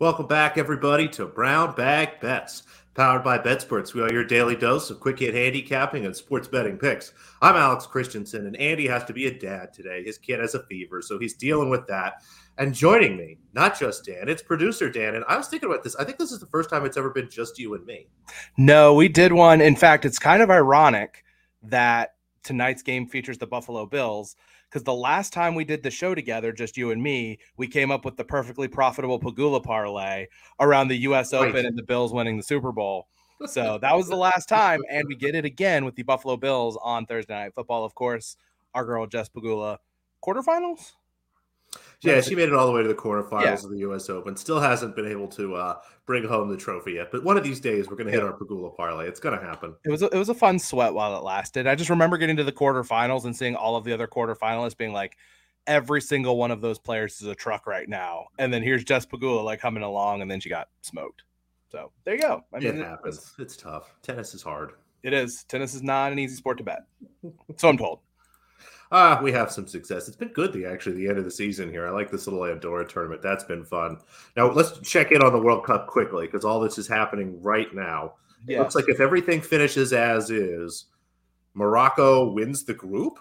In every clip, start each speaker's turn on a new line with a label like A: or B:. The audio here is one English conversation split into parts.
A: Welcome back, everybody, to Brown Bag Bets, powered by BetSperts. We are your daily dose of quick hit handicapping and sports betting picks. I'm Alex Christensen, and Andy has to be a dad today. His kid has a fever, so he's dealing with that. And joining me, not just Dan, it's producer Dan. And I was thinking about this. I think this is the first time it's ever been just you and me.
B: No, we did one. In fact, it's kind of ironic that tonight's game features the Buffalo Bills because the last time we did the show together, just you and me, we came up with the perfectly profitable Pegula parlay around the U.S. Open and the Bills winning the Super Bowl. So that was the last time, and we get it again with the Buffalo Bills on Thursday Night Football. Of course, our girl Jess Pegula, quarterfinals.
A: Yeah, she made it all the way to the quarterfinals yeah. of the U.S. Open. Still hasn't been able to uh, bring home the trophy yet. But one of these days, we're going to hit yeah. our Pegula parlay. It's going to happen.
B: It was a, it was a fun sweat while it lasted. I just remember getting to the quarterfinals and seeing all of the other quarterfinalists being like, every single one of those players is a truck right now. And then here's Jess Pegula like coming along, and then she got smoked. So there you go.
A: I mean, it happens. It's, it's tough. Tennis is hard.
B: It is. Tennis is not an easy sport to bet. So I'm told.
A: Ah, we have some success. It's been good the actually the end of the season here. I like this little Andorra tournament. That's been fun. Now let's check in on the World Cup quickly because all this is happening right now. Yeah. It looks like if everything finishes as is, Morocco wins the group.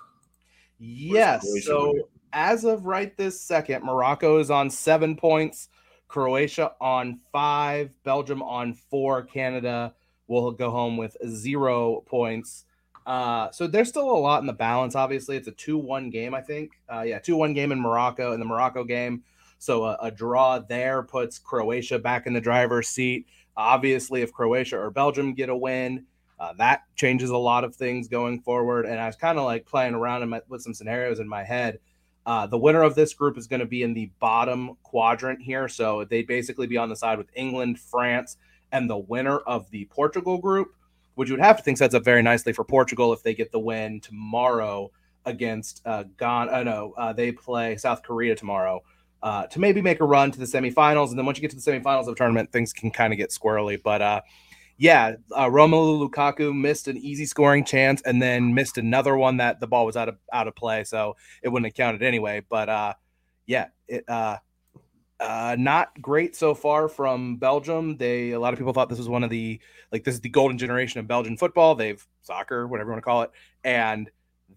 B: Yes. So as of right this second, Morocco is on seven points, Croatia on five, Belgium on four, Canada will go home with zero points. Uh, so there's still a lot in the balance. Obviously, it's a two-one game. I think. Uh, yeah, two-one game in Morocco in the Morocco game. So a, a, draw there puts Croatia back in the driver's seat. Obviously, if Croatia or Belgium get a win, uh, that changes a lot of things going forward. And I was kind of like playing around my, with some scenarios in my head. Uh, the winner of this group is going to be in the bottom quadrant here. So they'd basically be on the side with England, France, and the winner of the Portugal group which you would have to think sets up very nicely for Portugal if they get the win tomorrow against uh, Ghana. Oh, no, uh, they play South Korea tomorrow uh, to maybe make a run to the semifinals. And then once you get to the semifinals of the tournament, things can kind of get squirrely. But uh, yeah, uh, Romelu Lukaku missed an easy scoring chance and then missed another one that the ball was out of out of play, so it wouldn't have counted anyway. But uh, yeah, it uh, uh, not great so far from Belgium. They a lot of people thought this was one of the like this is the golden generation of Belgian football. They've soccer, whatever you want to call it, and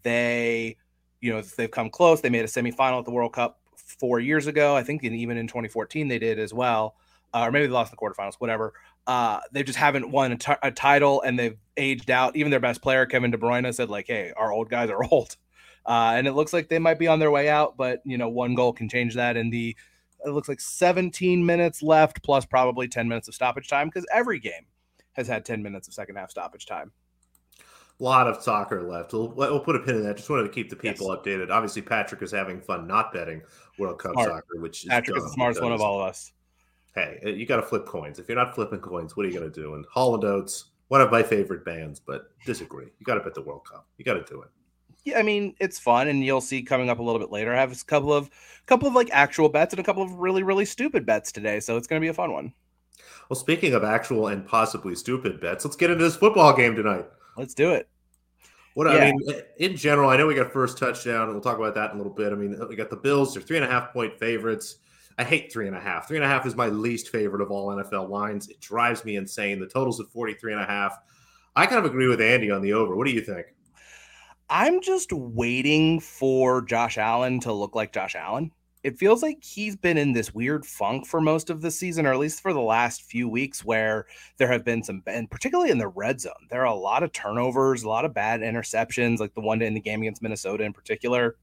B: they, you know, they've come close. They made a semifinal at the World Cup four years ago, I think, and even in 2014 they did as well, uh, or maybe they lost in the quarterfinals, whatever. Uh, they just haven't won a, t- a title, and they've aged out. Even their best player, Kevin De Bruyne, said like, "Hey, our old guys are old." Uh, and it looks like they might be on their way out, but you know, one goal can change that. And the it looks like 17 minutes left, plus probably 10 minutes of stoppage time because every game has had 10 minutes of second half stoppage time.
A: A lot of soccer left. We'll, we'll put a pin in that. Just wanted to keep the people yes. updated. Obviously, Patrick is having fun not betting World Cup Smart. soccer, which
B: Patrick is, is the smartest one of all of us.
A: Hey, uh, you got to flip coins. If you're not flipping coins, what are you going to do? And Hall and Oates, one of my favorite bands, but disagree. You got to bet the World Cup. You got to do it
B: yeah, I mean, it's fun, and you'll see coming up a little bit later. I have a couple of couple of like actual bets and a couple of really really stupid bets today, so it's going to be a fun one.
A: Well, speaking of actual and possibly stupid bets, let's get into this football game tonight.
B: Let's do it.
A: What yeah. I mean, in general, I know we got first touchdown, and we'll talk about that in a little bit. I mean, we got the Bills; they're three and a half point favorites. I hate three and a half. Three and a half is my least favorite of all NFL lines. It drives me insane. The total's at 43 and a half. I kind of agree with Andy on the over. What do you think?
B: I'm just waiting for Josh Allen to look like Josh Allen. It feels like he's been in this weird funk for most of the season, or at least for the last few weeks, where there have been some, and particularly in the red zone, there are a lot of turnovers, a lot of bad interceptions, like the one in the game against Minnesota in particular.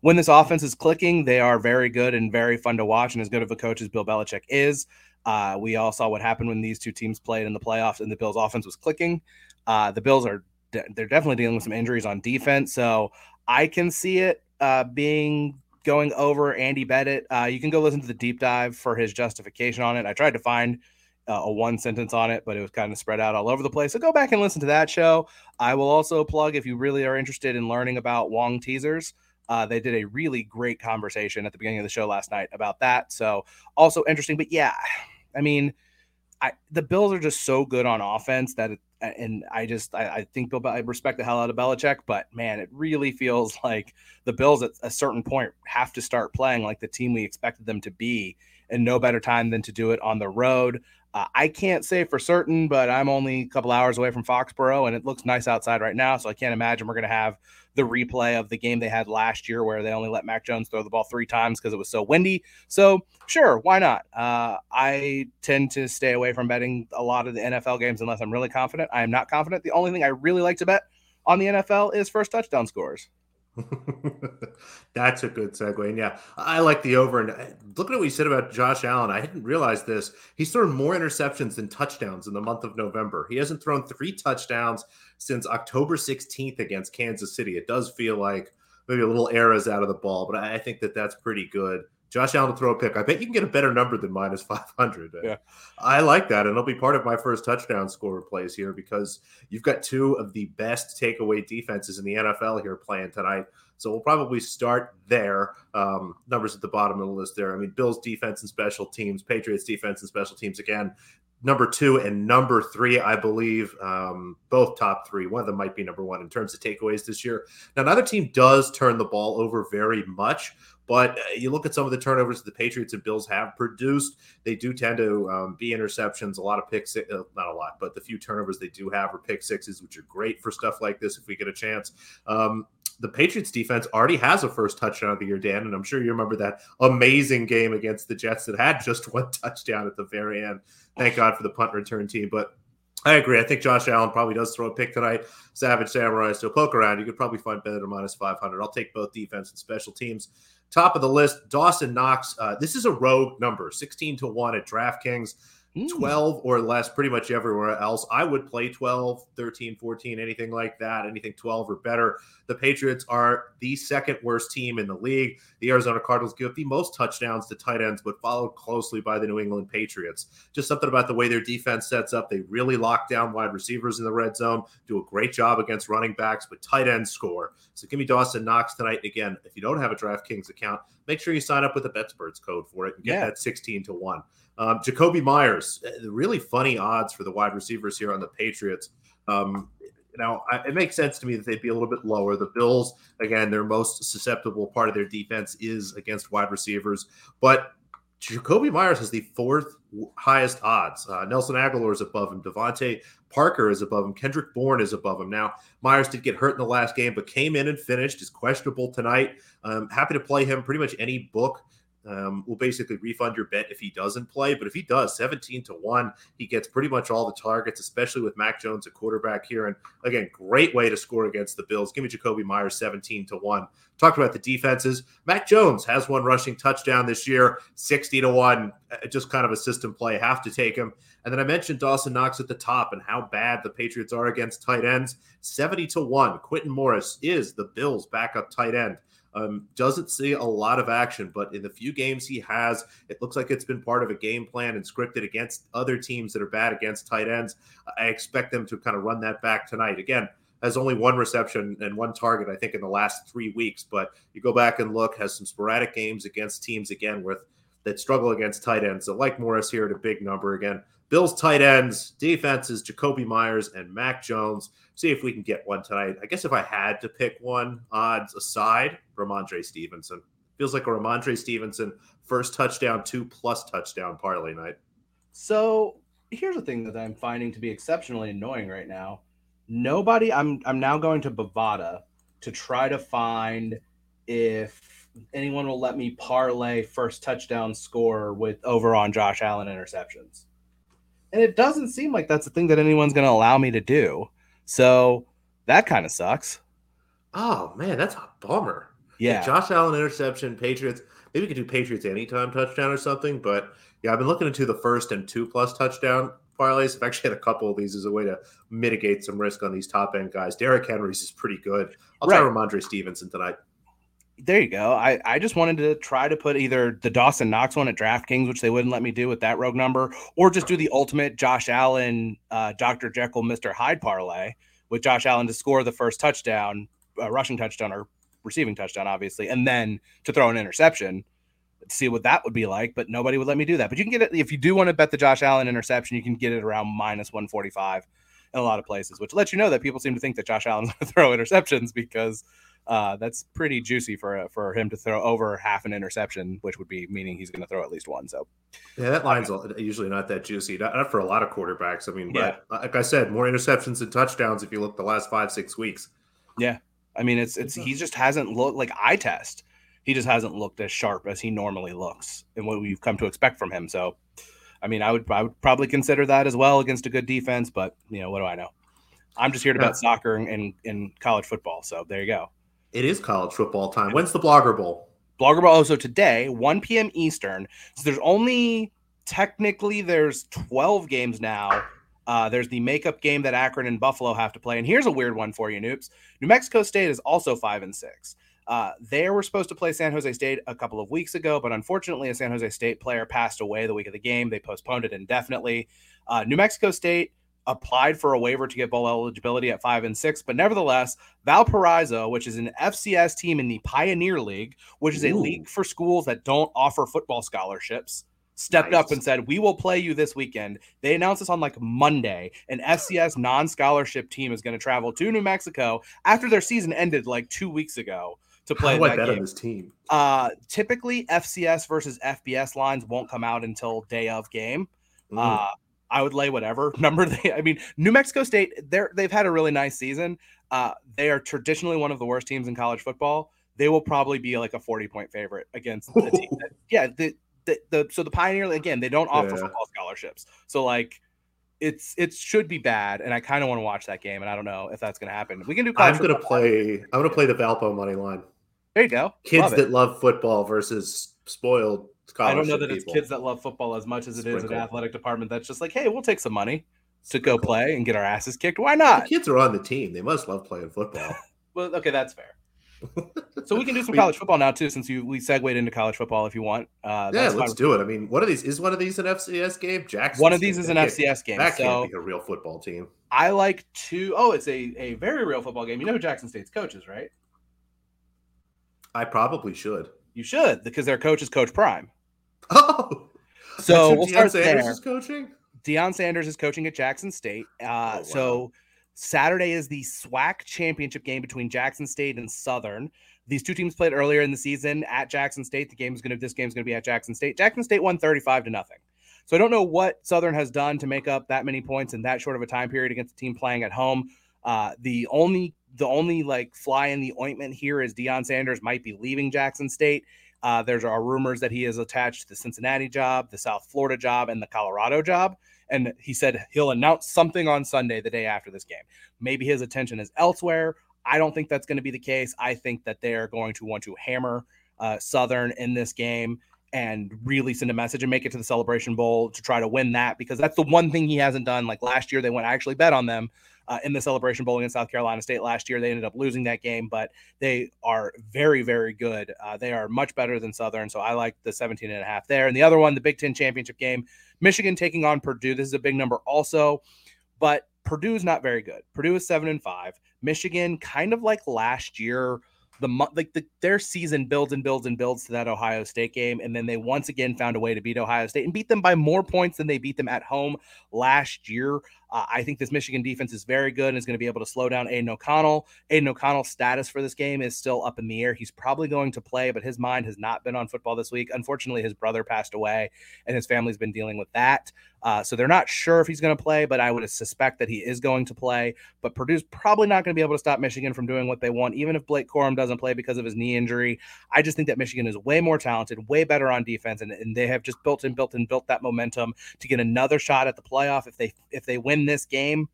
B: When this offense is clicking, they are very good and very fun to watch, and as good of a coach as Bill Belichick is. Uh, we all saw what happened when these two teams played in the playoffs and the Bills' offense was clicking. Uh, the Bills are they're definitely dealing with some injuries on defense. So I can see it uh, being going over Andy Bettit. Uh, you can go listen to the deep dive for his justification on it. I tried to find uh, a one sentence on it, but it was kind of spread out all over the place. So go back and listen to that show. I will also plug if you really are interested in learning about Wong teasers. Uh, they did a really great conversation at the beginning of the show last night about that. So also interesting, but yeah, I mean, I, the Bills are just so good on offense that, it, and I just I, I, think Bill, I respect the hell out of Belichick, but man, it really feels like the Bills at a certain point have to start playing like the team we expected them to be, and no better time than to do it on the road. Uh, I can't say for certain, but I'm only a couple hours away from Foxborough, and it looks nice outside right now. So I can't imagine we're going to have the replay of the game they had last year where they only let Mac Jones throw the ball three times because it was so windy. So sure, why not? Uh, I tend to stay away from betting a lot of the NFL games unless I'm really confident. I am not confident. The only thing I really like to bet on the NFL is first touchdown scores.
A: That's a good segue. And yeah, I like the over. And uh, look at what you said about Josh Allen. I hadn't realized this. He's thrown more interceptions than touchdowns in the month of November. He hasn't thrown three touchdowns since October 16th against Kansas City. It does feel like maybe a little errors out of the ball, but I think that that's pretty good. Josh Allen to throw a pick. I bet you can get a better number than minus 500.
B: Yeah.
A: I like that. And it'll be part of my first touchdown score plays here because you've got two of the best takeaway defenses in the NFL here playing tonight. So we'll probably start there. Um, numbers at the bottom of the list there. I mean, Bills defense and special teams, Patriots defense and special teams again. Number two and number three, I believe, um, both top three. One of them might be number one in terms of takeaways this year. Now, another team does turn the ball over very much, but uh, you look at some of the turnovers the Patriots and Bills have produced, they do tend to um, be interceptions, a lot of picks, uh, not a lot, but the few turnovers they do have are pick sixes, which are great for stuff like this if we get a chance. Um, the Patriots defense already has a first touchdown of the year, Dan, and I'm sure you remember that amazing game against the Jets that had just one touchdown at the very end. Thank God for the punt return team, but I agree. I think Josh Allen probably does throw a pick tonight. Savage Samurai still poke around. You could probably find better minus 500. I'll take both defense and special teams. Top of the list, Dawson Knox. Uh, this is a rogue number, 16 to 1 at DraftKings. Hmm. 12 or less pretty much everywhere else. I would play 12, 13, 14, anything like that, anything 12 or better. The Patriots are the second worst team in the league. The Arizona Cardinals give the most touchdowns to tight ends, but followed closely by the New England Patriots. Just something about the way their defense sets up. They really lock down wide receivers in the red zone, do a great job against running backs, but tight ends score. So give me Dawson Knox tonight. Again, if you don't have a DraftKings account, make sure you sign up with the BetSperts code for it and get yeah. that 16 to 1. Um, Jakobi Meyers, uh, really funny odds for the wide receivers here on the Patriots. Um, now, it makes sense to me that they'd be a little bit lower. The Bills, again, their most susceptible part of their defense is against wide receivers, but Jakobi Meyers has the fourth highest odds. Uh, Nelson Agholor is above him. DeVante Parker is above him. Kendrick Bourne is above him. Now, Meyers did get hurt in the last game, but came in and finished. Is questionable tonight. Um, happy to play him pretty much any book um, will basically refund your bet if he doesn't play. But if he does, 17 to 1, he gets pretty much all the targets, especially with Mac Jones at quarterback here. And again, great way to score against the Bills. Give me Jakobi Meyers 17 to 1. Talked about the defenses. Mac Jones has one rushing touchdown this year, 60 to 1. Uh, just kind of a system play. Have to take him. And then I mentioned Dawson Knox at the top and how bad the Patriots are against tight ends. 70 to 1. Quintin Morris is the Bills' backup tight end. Um, doesn't see a lot of action, but in the few games he has, it looks like it's been part of a game plan and scripted against other teams that are bad against tight ends. I expect them to kind of run that back tonight. Again, has only one reception and one target, I think, in the last three weeks. But you go back and look, has some sporadic games against teams again with that struggle against tight ends. So like Morris here at a big number again. Bills tight ends, defenses, Jakobi Meyers and Mac Jones. See if we can get one tonight. I guess if I had to pick one, odds aside, Rhamondre Stevenson. Feels like a Rhamondre Stevenson first touchdown, two plus touchdown parlay night.
B: So here's the thing that I'm finding to be exceptionally annoying right now. Nobody, I'm I'm now going to Bovada to try to find if anyone will let me parlay first touchdown score with over on Josh Allen interceptions. And it doesn't seem like that's the thing that anyone's going to allow me to do. So that kind of sucks.
A: Oh man, that's a bummer.
B: Yeah,
A: Josh Allen interception, Patriots. Maybe we could do Patriots anytime touchdown or something. But yeah, I've been looking into the first and two plus touchdown parlays. I've actually had a couple of these as a way to mitigate some risk on these top end guys. Derrick Henry's is pretty good. I'll right. try Rhamondre Stevenson tonight.
B: There you go. I, I just wanted to try to put either the Dawson Knox one at DraftKings, which they wouldn't let me do with that rogue number, or just do the ultimate Josh Allen, uh, Dr. Jekyll, Mr. Hyde parlay with Josh Allen to score the first touchdown, uh, rushing touchdown or receiving touchdown, obviously, and then to throw an interception see what that would be like. But nobody would let me do that. But you can get it if you do want to bet the Josh Allen interception, you can get it around minus 145 in a lot of places, which lets you know that people seem to think that Josh Allen's going to throw interceptions because Uh, that's pretty juicy for for him to throw over half an interception, which would be meaning he's going to throw at least one. So,
A: yeah, that line's usually not that juicy. Not, not, for a lot of quarterbacks. I mean, yeah. but like I said, more interceptions and touchdowns if you look the last five six weeks.
B: Yeah, I mean, it's it's he just hasn't looked like eye test. He just hasn't looked as sharp as he normally looks, and what we've come to expect from him. So, I mean, I would I would probably consider that as well against a good defense, but you know, what do I know? I'm just here to bet soccer and, and college football. So there you go.
A: It is college football time. When's the Blogger Bowl?
B: Blogger Bowl. Also today, 1 p.m. Eastern. So there's only technically there's 12 games now. Uh, there's the makeup game that Akron and Buffalo have to play. And here's a weird one for you, Noops. New Mexico State is also five and six. Uh, they were supposed to play San Jose State a couple of weeks ago, but unfortunately, a San Jose State player passed away the week of the game. They postponed it indefinitely. Uh, New Mexico State applied for a waiver to get bowl eligibility at five and six, but nevertheless, Valparaiso, which is an FCS team in the Pioneer League, which is a Ooh. league for schools that don't offer football scholarships, stepped nice. up and said, "We will play you this weekend." They announced this on like Monday. An FCS non-scholarship team is going to travel to New Mexico after their season ended like two weeks ago to play
A: that game. on this team.
B: Uh, typically, FCS versus FBS lines won't come out until day of game. Mm. Uh, I would lay whatever number they. I mean, New Mexico State, they're they've had a really nice season. Uh, they are traditionally one of the worst teams in college football. They will probably be like a forty point favorite against the team. That, yeah, the, the, the so the Pioneer again, they don't offer yeah. football scholarships. So like, it's it should be bad, and I kind of want to watch that game, and I don't know if that's going to happen. We can do.
A: I'm going to play. I'm going to play the Valpo money line.
B: There you go.
A: Kids love that love football versus spoiled
B: I don't know that people. it's kids that love football as much as it Sprinkle. is an athletic department that's just like, hey, we'll take some money to go play and get our asses kicked. Why not?
A: The kids are on the team. They must love playing football.
B: well, okay, that's fair. so we can do some college football now too, since you we segued into college football if you want.
A: Uh, yeah, let's do it. I mean, one of these is one of these an FCS game. Jackson.
B: One of these is an FCS game.
A: That can't be a real football team.
B: I like to. Oh, it's a a very real football game. You know who Jackson State's coach is, right?
A: I probably should.
B: You should because their coach is Coach Prime. Oh, so we'll start Sanders there. Is
A: coaching.
B: Deion Sanders is coaching at Jackson State. Uh, oh, wow. So Saturday is the SWAC championship game between Jackson State and Southern. These two teams played earlier in the season at Jackson State. The game is going to this game is going to be at Jackson State. Jackson State won 35 to nothing. So I don't know what Southern has done to make up that many points in that short of a time period against a team playing at home. Uh, the only the only like fly in the ointment here is Deion Sanders might be leaving Jackson State. Uh, there are rumors that he is attached to the Cincinnati job, the South Florida job, and the Colorado job. And he said he'll announce something on Sunday, the day after this game. Maybe his attention is elsewhere. I don't think that's going to be the case. I think that they are going to want to hammer uh, Southern in this game and really send a message and make it to the Celebration Bowl to try to win that because that's the one thing he hasn't done. Like last year, they went I actually bet on them uh, in the Celebration Bowl against South Carolina State last year. They ended up losing that game, but they are very, very good. Uh, they are much better than Southern. So I like the 17 and a half there. And the other one, the Big Ten championship game, Michigan taking on Purdue. This is a big number also, but Purdue's not very good. Purdue is seven and five. Michigan, kind of like last year, the like the, their season builds and builds and builds to that Ohio State game, and then they once again found a way to beat Ohio State and beat them by more points than they beat them at home last year. Uh, I think this Michigan defense is very good and is going to be able to slow down Aidan O'Connell. Aidan O'Connell's status for this game is still up in the air. He's probably going to play, but his mind has not been on football this week. Unfortunately, his brother passed away, and his family's been dealing with that. Uh, so they're not sure if he's going to play, but I would suspect that he is going to play. But Purdue's probably not going to be able to stop Michigan from doing what they want, even if Blake Corum doesn't play because of his knee injury. I just think that Michigan is way more talented, way better on defense, and, and they have just built and built and built that momentum to get another shot at the playoff if they if they win this game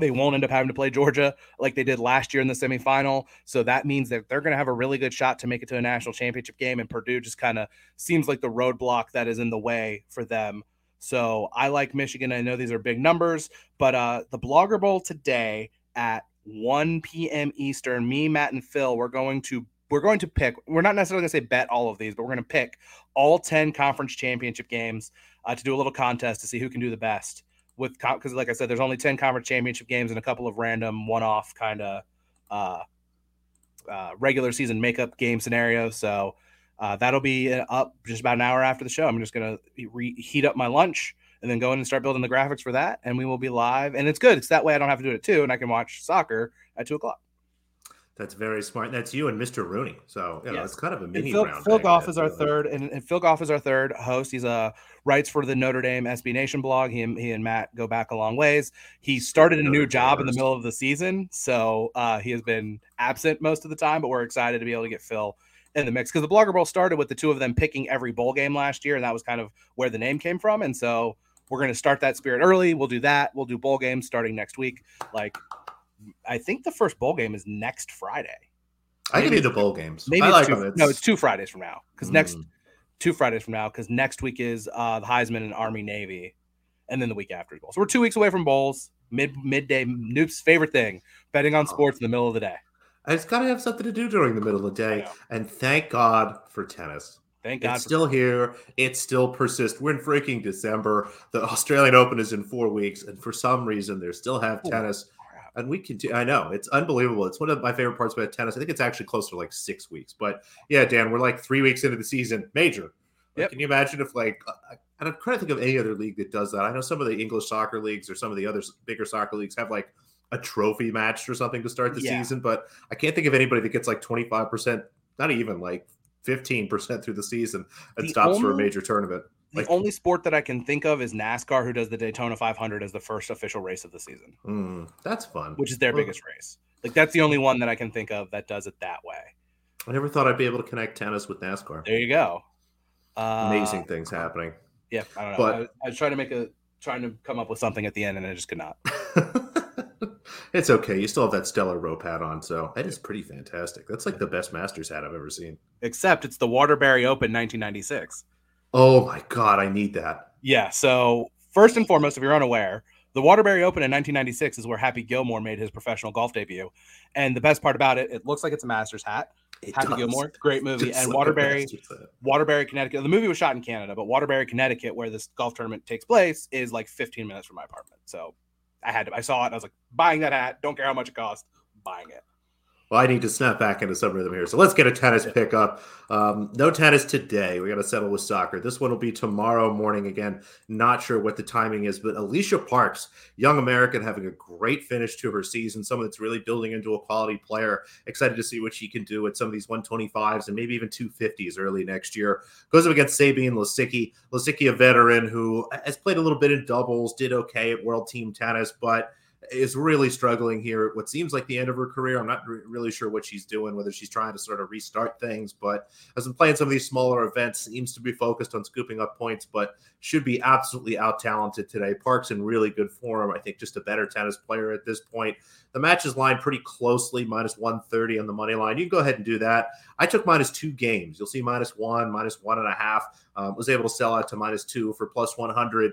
B: they won't end up having to play Georgia like they did last year in the semifinal. So that means that they're going to have a really good shot to make it to a national championship game. And Purdue just kind of seems like the roadblock that is in the way for them. So I like Michigan. I know these are big numbers, but uh, the Blogger Bowl today at 1 p.m. Eastern, me, Matt, and Phil, we're going to we're going to pick. We're not necessarily going to say bet all of these, but we're going to pick all 10 conference championship games uh, to do a little contest to see who can do the best with because like I said, there's only ten conference championship games and a couple of random one-off kind of uh, uh, regular season makeup game scenarios. So uh, that'll be up just about an hour after the show. I'm just gonna re- heat up my lunch and then go in and start building the graphics for that, and we will be live. And it's good. It's that way I don't have to do it too, and I can watch soccer at two o'clock.
A: That's very smart. That's you and Mr. Rooney. So you know, yes. it's kind of a mini.
B: Phil, Phil Goff is our third, and, and, Phil Goff is our third host. He's a uh, writes for the Notre Dame SB Nation blog. He and, he and Matt go back a long ways. He started a new job in the middle of the season, so uh, he has been absent most of the time. But we're excited to be able to get Phil in the mix because the Blogger Bowl started with the two of them picking every bowl game last year, and that was kind of where the name came from. And so we're going to start that spirit early. We'll do that. We'll do bowl games starting next week. Like I think the first bowl game is next Friday.
A: I can do the bowl games.
B: Maybe like two, no, it's two Fridays from now because mm. next two Fridays from now because next week is uh, the Heisman and Army Navy, and then the week after bowl. So we're two weeks away from bowls. Mid midday, Noob's favorite thing: betting on sports in the middle of the day.
A: I just got to have something to do during the middle of the day, and thank God for tennis.
B: Thank God.
A: It's still here. It still persists. We're in freaking December. The Australian Open is in four weeks, and for some reason, they still have tennis and we continue. I know it's unbelievable. It's one of my favorite parts about tennis. I think it's actually close to like six weeks. But yeah, Dan, we're like three weeks into the season. Major. Like, yep. Can you imagine if like uh, I'm trying to think of any other league that does that? I know some of the English soccer leagues or some of the other bigger soccer leagues have like a trophy match or something to start the yeah. season, but I can't think of anybody that gets like 25 percent, not even like 15 percent through the season and the stops only, for a major tournament.
B: The like, only sport that I can think of is NASCAR, who does the Daytona 500 as the first official race of the season.
A: Mm, that's fun.
B: Which is their biggest race. Like that's the only one that I can think of that does it that way.
A: I never thought I'd be able to connect tennis with NASCAR.
B: There you go.
A: Uh, Amazing things happening.
B: Yeah, I don't know. But, I, was, I was trying to make a trying to come up with something at the end, and I just could not.
A: it's okay. You still have that stellar rope hat on, so that is pretty fantastic. That's like the best Masters hat I've ever seen.
B: Except it's the Waterbury Open 1996.
A: Oh my god, I need that.
B: Yeah. So first and foremost, if you're unaware, the Waterbury Open in 1996 is where Happy Gilmore made his professional golf debut. And the best part about it, it looks like it's a Masters hat. It Happy does. Gilmore, great movie. It's and Waterbury, Waterbury, Connecticut. The movie was shot in Canada, but Waterbury, Connecticut, where this golf tournament takes place, is like 15 minutes from my apartment. So I had to. I saw it. I was like, buying that hat. Don't care how much it costs. Buying it.
A: Well, I need to snap back into some of them here. So let's get a tennis pick up. Um, no tennis today. We got to settle with soccer. This one will be tomorrow morning again. Not sure what the timing is, but Alycia Parks, young American, having a great finish to her season. Someone that's really building into a quality player. Excited to see what she can do at some of these 125s and maybe even 250s early next year. Goes up against Sabine Lisicki. Lisicki, a veteran who has played a little bit in doubles, did okay at World Team Tennis, but – is really struggling here. What seems like the end of her career. I'm not re- really sure what she's doing, whether she's trying to sort of restart things, but has been playing some of these smaller events, seems to be focused on scooping up points, but should be absolutely out talented today. Park's in really good form. I think just a better tennis player at this point. The match is lined pretty closely, minus 130 on the money line. You can go ahead and do that. I took minus two games. You'll see minus one, minus one and a half. Um, was able to sell out to minus two for plus 100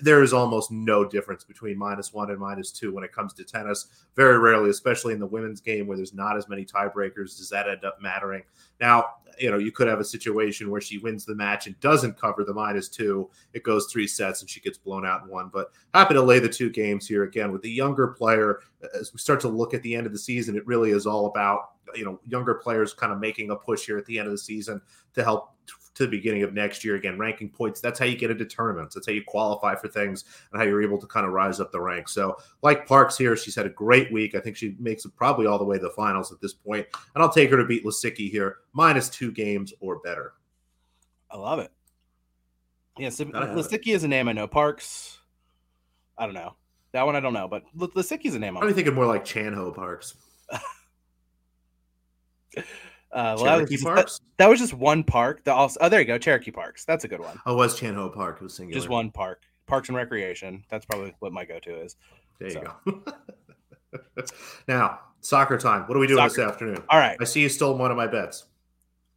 A: there is almost no difference between minus one and minus two when it comes to tennis. Very rarely, especially in the women's game where there's not as many tiebreakers, does that end up mattering. Now, you know, you could have a situation where she wins the match and doesn't cover the minus two. It goes three sets and she gets blown out in one. But happy to lay the two games here again with the younger player. As we start to look at the end of the season, it really is all about, you know, younger players kind of making a push here at the end of the season to help to the beginning of next year. Again, ranking points. That's how you get into tournaments. That's how you qualify for things and how you're able to kind of rise up the ranks. So, like Parks here, she's had a great week. I think she makes it probably all the way to the finals at this point. And I'll take her to beat Lisicki here, minus two games or better.
B: I love it. Yeah, so Lisicki is a name I know. Parks, I don't know. That one I don't know, but Lisicki is a name.
A: I'm thinking more like Chan Ho Parks.
B: Uh, well, that was, just, that, that, was just one park. The also, oh, there you go, Cherokee Parks. That's a good one.
A: Oh, was Chan Ho Park? It was singular.
B: Just one park. Parks and Recreation. That's probably what my go-to is.
A: There you so. go. now, soccer time. What are we doing soccer. this afternoon?
B: All right.
A: I see you stole one of my bets.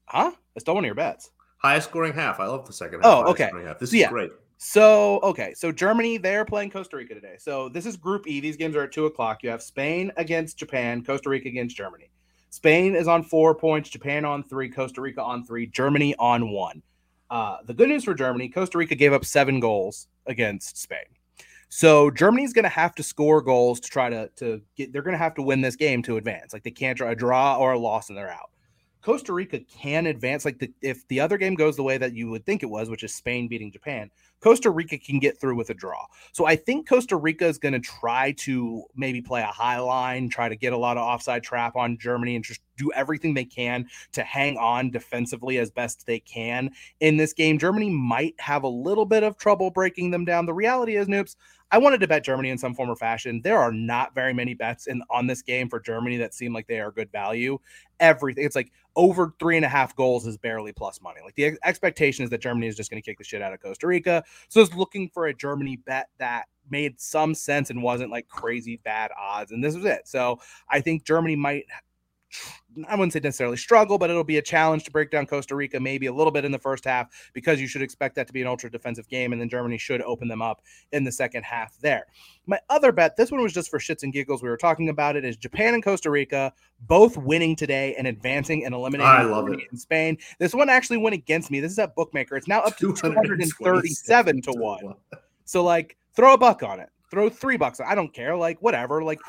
B: Huh? I stole one of your bets.
A: Highest scoring half. I love the second half.
B: Oh, okay.
A: This so, is
B: yeah.
A: great.
B: So, okay. So, Germany, they're playing Costa Rica today. So, this is Group E. These games are at 2 o'clock. You have Spain against Japan, Costa Rica against Germany. Spain is on four points, Japan on three, Costa Rica on three, Germany on one. Uh, the good news for Germany, Costa Rica gave up seven goals against Spain. So Germany's going to have to score goals to try to to get. They're going to have to win this game to advance. Like they can't draw a draw or a loss and they're out. Costa Rica can advance. Like the, if the other game goes the way that you would think it was, which is Spain beating Japan, Costa Rica can get through with a draw. So I think Costa Rica is going to try to maybe play a high line, try to get a lot of offside trap on Germany and just do everything they can to hang on defensively as best they can in this game. Germany might have a little bit of trouble breaking them down. The reality is, Noops, I wanted to bet Germany in some form or fashion. There are not very many bets in on this game for Germany that seem like they are good value. Everything it's like over three and a half goals is barely plus money. Like the expectation is that Germany is just going to kick the shit out of Costa Rica. So I was looking for a Germany bet that made some sense and wasn't like crazy bad odds. And this was it. So I think Germany might I wouldn't say necessarily struggle, but it'll be a challenge to break down Costa Rica maybe a little bit in the first half because you should expect that to be an ultra defensive game. And then Germany should open them up in the second half there. My other bet, this one was just for shits and giggles. We were talking about it, is Japan and Costa Rica both winning today and advancing and eliminating
A: I love it.
B: in Spain. This one actually went against me. This is at Bookmaker. It's now up to 237 to 1. So, like, throw a buck on it. Throw three bucks. I don't care. Like, whatever. Like,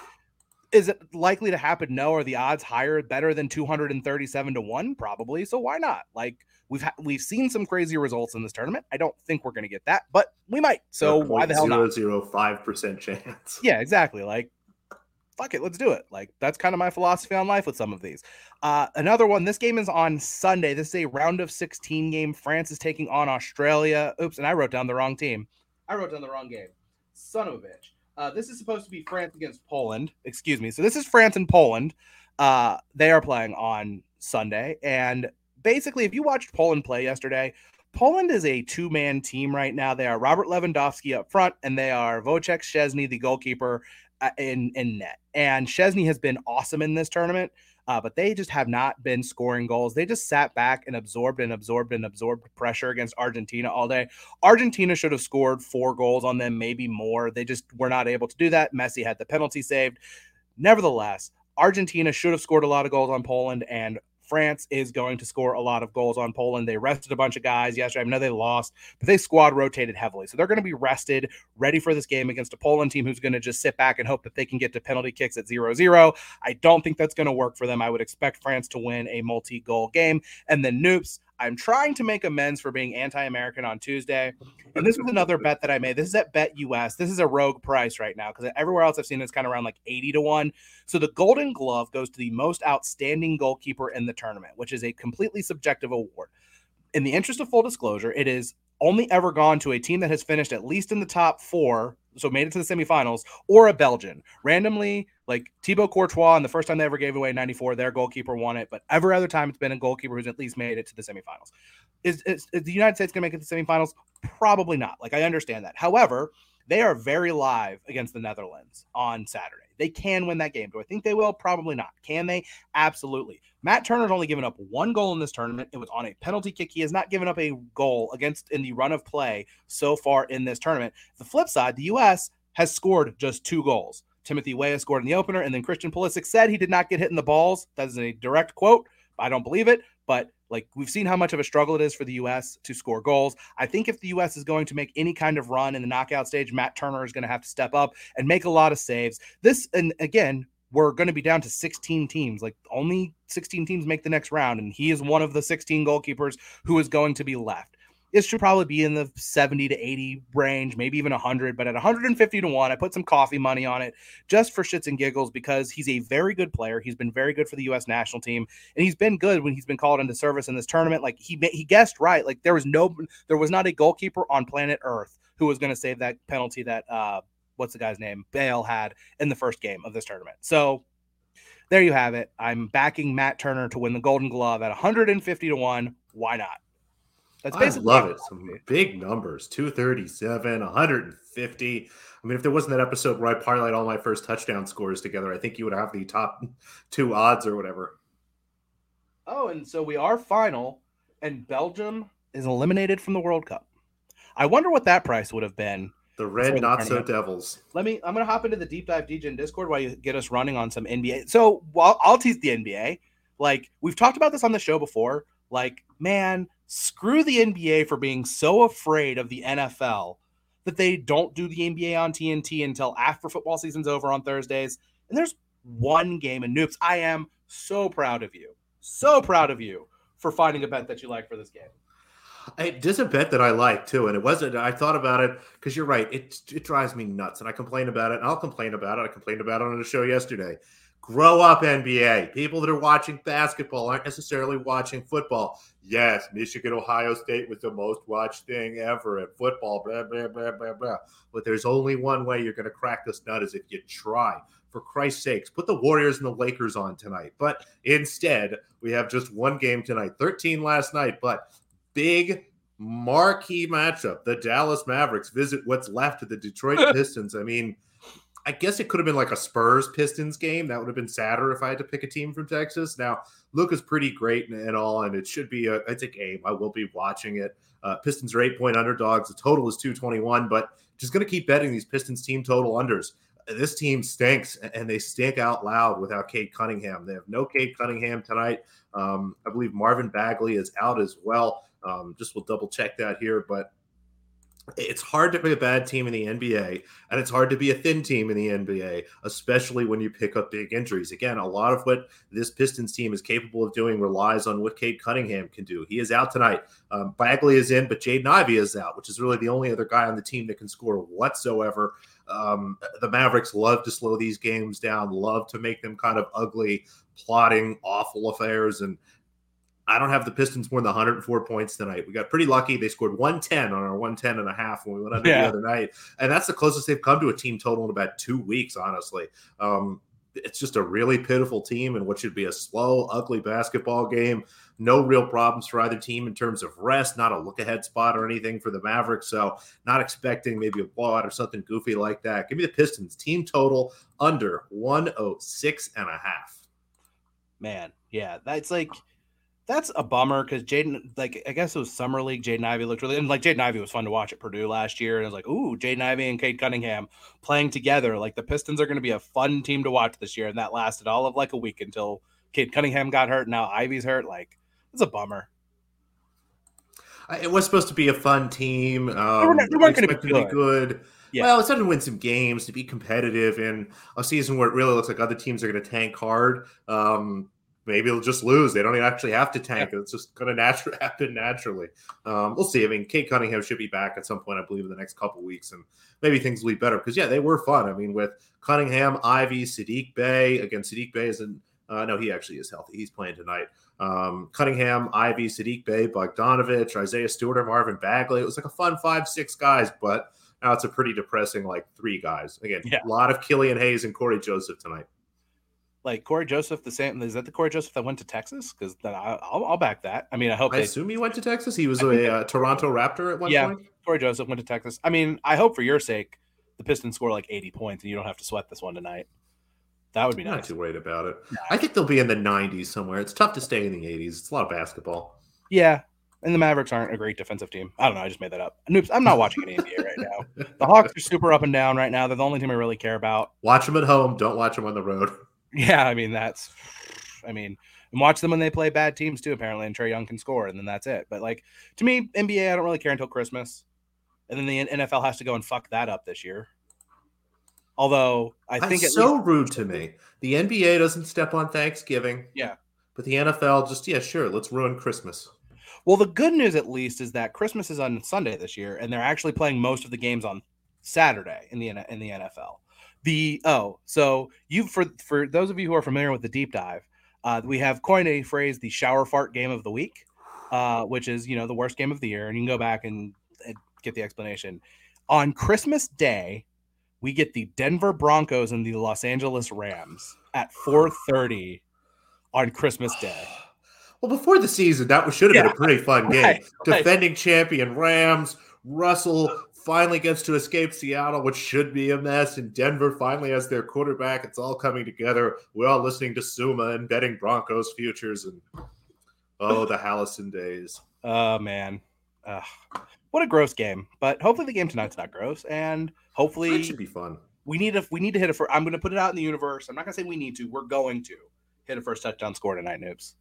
B: is it likely to happen? No. Are the odds higher, better than 237 to 1? Probably. So why not? Like we've ha- we've seen some crazy results in this tournament. I don't think we're going to get that, but we might. So why the hell not?
A: Zero five percent chance.
B: Yeah, exactly. Like fuck it, let's do it. Like that's kind of my philosophy on life with some of these. Uh, another one. This game is on Sunday. This is a round of 16 game. France is taking on Australia. Oops, and I wrote down the wrong team. I wrote down the wrong game. Son of a bitch. Uh, this is supposed to be France against Poland. Excuse me. So this is France and Poland. Uh, they are playing on Sunday. And basically, if you watched Poland play yesterday, Poland is a two man team right now. They are Robert Lewandowski up front, and they are Wojciech Szczesny, the goalkeeper, uh, in, in net. And Szczesny has been awesome in this tournament uh, but they just have not been scoring goals. They just sat back and absorbed and absorbed and absorbed pressure against Argentina all day. Argentina should have scored four goals on them, maybe more. They just were not able to do that. Messi had the penalty saved. Nevertheless, Argentina should have scored a lot of goals on Poland, and France is going to score a lot of goals on Poland. They rested a bunch of guys yesterday. I know they lost, but they squad rotated heavily. So they're going to be rested, ready for this game against a Poland team who's going to just sit back and hope that they can get to penalty kicks at 0 0. I don't think that's going to work for them. I would expect France to win a multi goal game. And then Noops, I'm trying to make amends for being anti-American on Tuesday. And this was another bet that I made. This is at Bet US. This is a rogue price right now because everywhere else I've seen it's kind of around like 80 to 1. So the Golden Glove goes to the most outstanding goalkeeper in the tournament, which is a completely subjective award. In the interest of full disclosure, it is only ever gone to a team that has finished at least in the top 4 so made it to the semifinals, or a Belgian. Randomly, like Thibaut Courtois, and the first time they ever gave away 94, their goalkeeper won it. But every other time it's been a goalkeeper who's at least made it to the semifinals. Is, is, is the United States going to make it to the semifinals? Probably not. Like, I understand that. However, they are very live against the Netherlands on Saturday. They can win that game. Do I think they will? Probably not. Can they? Absolutely. Matt Turner's only given up one goal in this tournament. It was on a penalty kick. He has not given up a goal against in the run of play so far in this tournament. The flip side, the U.S. has scored just two goals. Timothy Weah scored in the opener, and then Christian Pulisic said he did not get hit in the balls. That is a direct quote. I don't believe it, but like we've seen how much of a struggle it is for the U.S. to score goals. I think if the U.S. is going to make any kind of run in the knockout stage, Matt Turner is going to have to step up and make a lot of saves. This, and again, we're going to be down to 16 teams. Like only 16 teams make the next round, and he is one of the 16 goalkeepers who is going to be left it should probably be in the 70 to 80 range, maybe even 100. But at 150 to 1, I put some coffee money on it just for shits and giggles because he's a very good player. He's been very good for the U.S. national team, and he's been good when he's been called into service in this tournament. Like he he guessed right. Like there was no, there was not a goalkeeper on planet Earth who was going to save that penalty that uh, what's the guy's name Bale had in the first game of this tournament. So there you have it. I'm backing Matt Turner to win the Golden Glove at 150 to one. Why not?
A: That's basically I love it. Some big numbers 237, 150. I mean, if there wasn't that episode where I parlayed all my first touchdown scores together, I think you would have the top two odds or whatever.
B: Oh, and so we are final, and Belgium is eliminated from the World Cup. I wonder what that price would have been.
A: The red not so devils.
B: Let me. I'm gonna hop into the deep dive DJ Discord while you get us running on some NBA. So while I'll tease the NBA, like we've talked about this on the show before. Like, man, screw the NBA for being so afraid of the NFL that they don't do the NBA on TNT until after football season's over on Thursdays. And there's one game in Noops. I am so proud of you. So proud of you for finding a bet that you like for this game.
A: It is a bet that I like too, and it wasn't. I thought about it because you're right. It it drives me nuts, and I complain about it. And I'll complain about it. I complained about it on the show yesterday. Grow up, NBA. People that are watching basketball aren't necessarily watching football. Yes, Michigan, Ohio State was the most watched thing ever at football, blah, blah, blah, blah, blah. But there's only one way you're going to crack this nut is if you try. For Christ's sakes, put the Warriors and the Lakers on tonight. But instead, we have just one game tonight, 13 last night, but big marquee matchup. The Dallas Mavericks visit what's left of the Detroit Pistons. I mean, I guess it could have been like a Spurs Pistons game. That would have been sadder if I had to pick a team from Texas. Now, Luka's pretty great and, and all, and it should be a it's a game. I will be watching it. Uh, Pistons are eight point underdogs. The total is 221, but just going to keep betting these Pistons team total unders. This team stinks, and they stink out loud without Cade Cunningham. They have no Cade Cunningham tonight. Um, I believe Marvin Bagley is out as well. Um, just will double check that here, but it's hard to be a bad team in the NBA, and it's hard to be a thin team in the NBA, especially when you pick up big injuries. Again, a lot of what this Pistons team is capable of doing relies on what Cade Cunningham can do. He is out tonight. Um, Bagley is in, but Jaden Ivey is out, which is really the only other guy on the team that can score whatsoever. Um, the Mavericks love to slow these games down, love to make them kind of ugly, plotting, awful affairs, and I don't have the Pistons more than 104 points tonight. We got pretty lucky. They scored 110 on our 110 and a half when we went under yeah. the other night. And that's the closest they've come to a team total in about two weeks, honestly. Um, it's just a really pitiful team and what should be a slow, ugly basketball game. No real problems for either team in terms of rest, not a look ahead spot or anything for the Mavericks. So, not expecting maybe a blowout or something goofy like that. Give me the Pistons team total under 106 and a half.
B: Man, yeah, that's like that's a bummer because Jaden, like I guess it was summer league. Jaden Ivey looked really, and like Jaden Ivey was fun to watch at Purdue last year, and I was like, ooh, Jaden Ivey and Cade Cunningham playing together. Like the Pistons are going to be a fun team to watch this year, and that lasted all of like a week until Cade Cunningham got hurt. Now Ivey's hurt. Like it's a bummer.
A: It was supposed to be a fun team. Um, they, weren't, they weren't going to be good. good. Yeah. Well, it's time to win some games, to be competitive in a season where it really looks like other teams are going to tank hard. Um, maybe they'll just lose. They don't actually have to tank. It's just going to naturally happen naturally. Um, we'll see. I mean, Cade Cunningham should be back at some point, I believe, in the next couple weeks, and maybe things will be better because yeah, they were fun. I mean, with Cunningham, Ivey, Saddiq Bey. Again, Saddiq Bey isn't. Uh, no, he actually is healthy. He's playing tonight. Um, Cunningham, Ivey, Saddiq Bey, Bogdanovich, Isaiah Stewart, Marvin Bagley. It was like a fun five, six guys, but now it's a pretty depressing like three guys. Again, yeah. a lot of Killian Hayes and Cory Joseph tonight
B: like Cory Joseph, the same is that the Cory Joseph that went to Texas? Because then I, will I'll back that. I mean, I hope.
A: I they, assume he went to Texas. He was a uh, Toronto Raptor at one yeah, point.
B: Cory Joseph went to Texas. I mean, I hope for your sake, the Pistons score like 80 points and you don't have to sweat this one tonight. That would be
A: I'm
B: nice.
A: Not too worried about it. I think they'll be in the 90s somewhere. It's tough to stay in the 80s. It's a lot of basketball.
B: Yeah, and the Mavericks aren't a great defensive team. I don't know. I just made that up. Noops, I'm not watching any NBA right now. The Hawks are super up and down right now. They're the only team I really care about.
A: Watch them at home. Don't watch them on the road.
B: Yeah, I mean that's, I mean, and watch them when they play bad teams too. Apparently, and Trae Young can score, and then that's it. But like to me, NBA, I don't really care until Christmas, and then the NFL has to go and fuck that up this year. Although I think
A: it's so least- rude to me. The NBA doesn't step on Thanksgiving.
B: Yeah,
A: but the NFL just yeah, sure, let's ruin Christmas.
B: Well, the good news at least is that Christmas is on Sunday this year, and they're actually playing most of the games on Saturday in the in the NFL. The oh, so you for for those of you who are familiar with the deep dive, uh, we have coined a phrase, the shower fart game of the week, uh, which is you know the worst game of the year, and you can go back and, and get the explanation. On Christmas Day, we get the Denver Broncos and the Los Angeles Rams at 4:30 on Christmas Day.
A: Well, before the season, that should have yeah, been a pretty fun game. Right, Defending right. champion Rams, Russell finally gets to escape Seattle, which should be a mess, and Denver finally has their quarterback. It's all coming together. We're all listening to Suma and betting Broncos futures, and oh, the Hallison days.
B: Oh man, uh, what a gross game! But hopefully, the game tonight's not gross, and hopefully,
A: it should be fun.
B: We need a we need to hit a. i I'm going to put it out in the universe. I'm not going to say we need to. We're going to hit a first touchdown score tonight, noobs.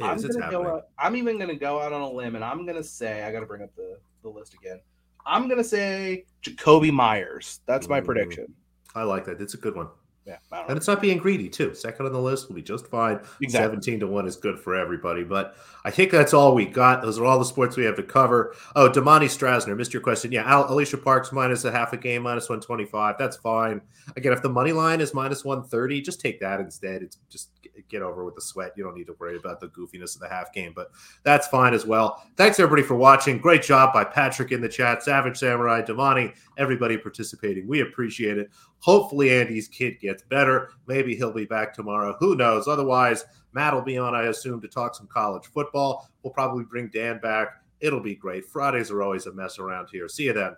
B: I'm, go out, I'm even going to go out on a limb, and I'm going to say I got to bring up the the list again. I'm gonna say Jakobi Meyers. That's my prediction.
A: I like that. It's a good one.
B: Yeah,
A: and it's not being greedy too. Second on the list will be just fine. Exactly. Seventeen to one is good for everybody. But I think that's all we got. Those are all the sports we have to cover. Oh, Damani Strasner missed your question. Yeah, Al- Alycia Parks minus a half a game, minus one twenty five. That's fine. Again, if the money line is minus one thirty, just take that instead. It's just get over with the sweat. You don't need to worry about the goofiness of the half game, but that's fine as well. Thanks everybody for watching. Great job by Patrick in the chat, Savage Samurai, Devani, everybody participating. We appreciate it. Hopefully, Andy's kid gets better. Maybe he'll be back tomorrow. Who knows? Otherwise, Matt will be on, I assume, to talk some college football. We'll probably bring Dan back. It'll be great. Fridays are always a mess around here. See you then.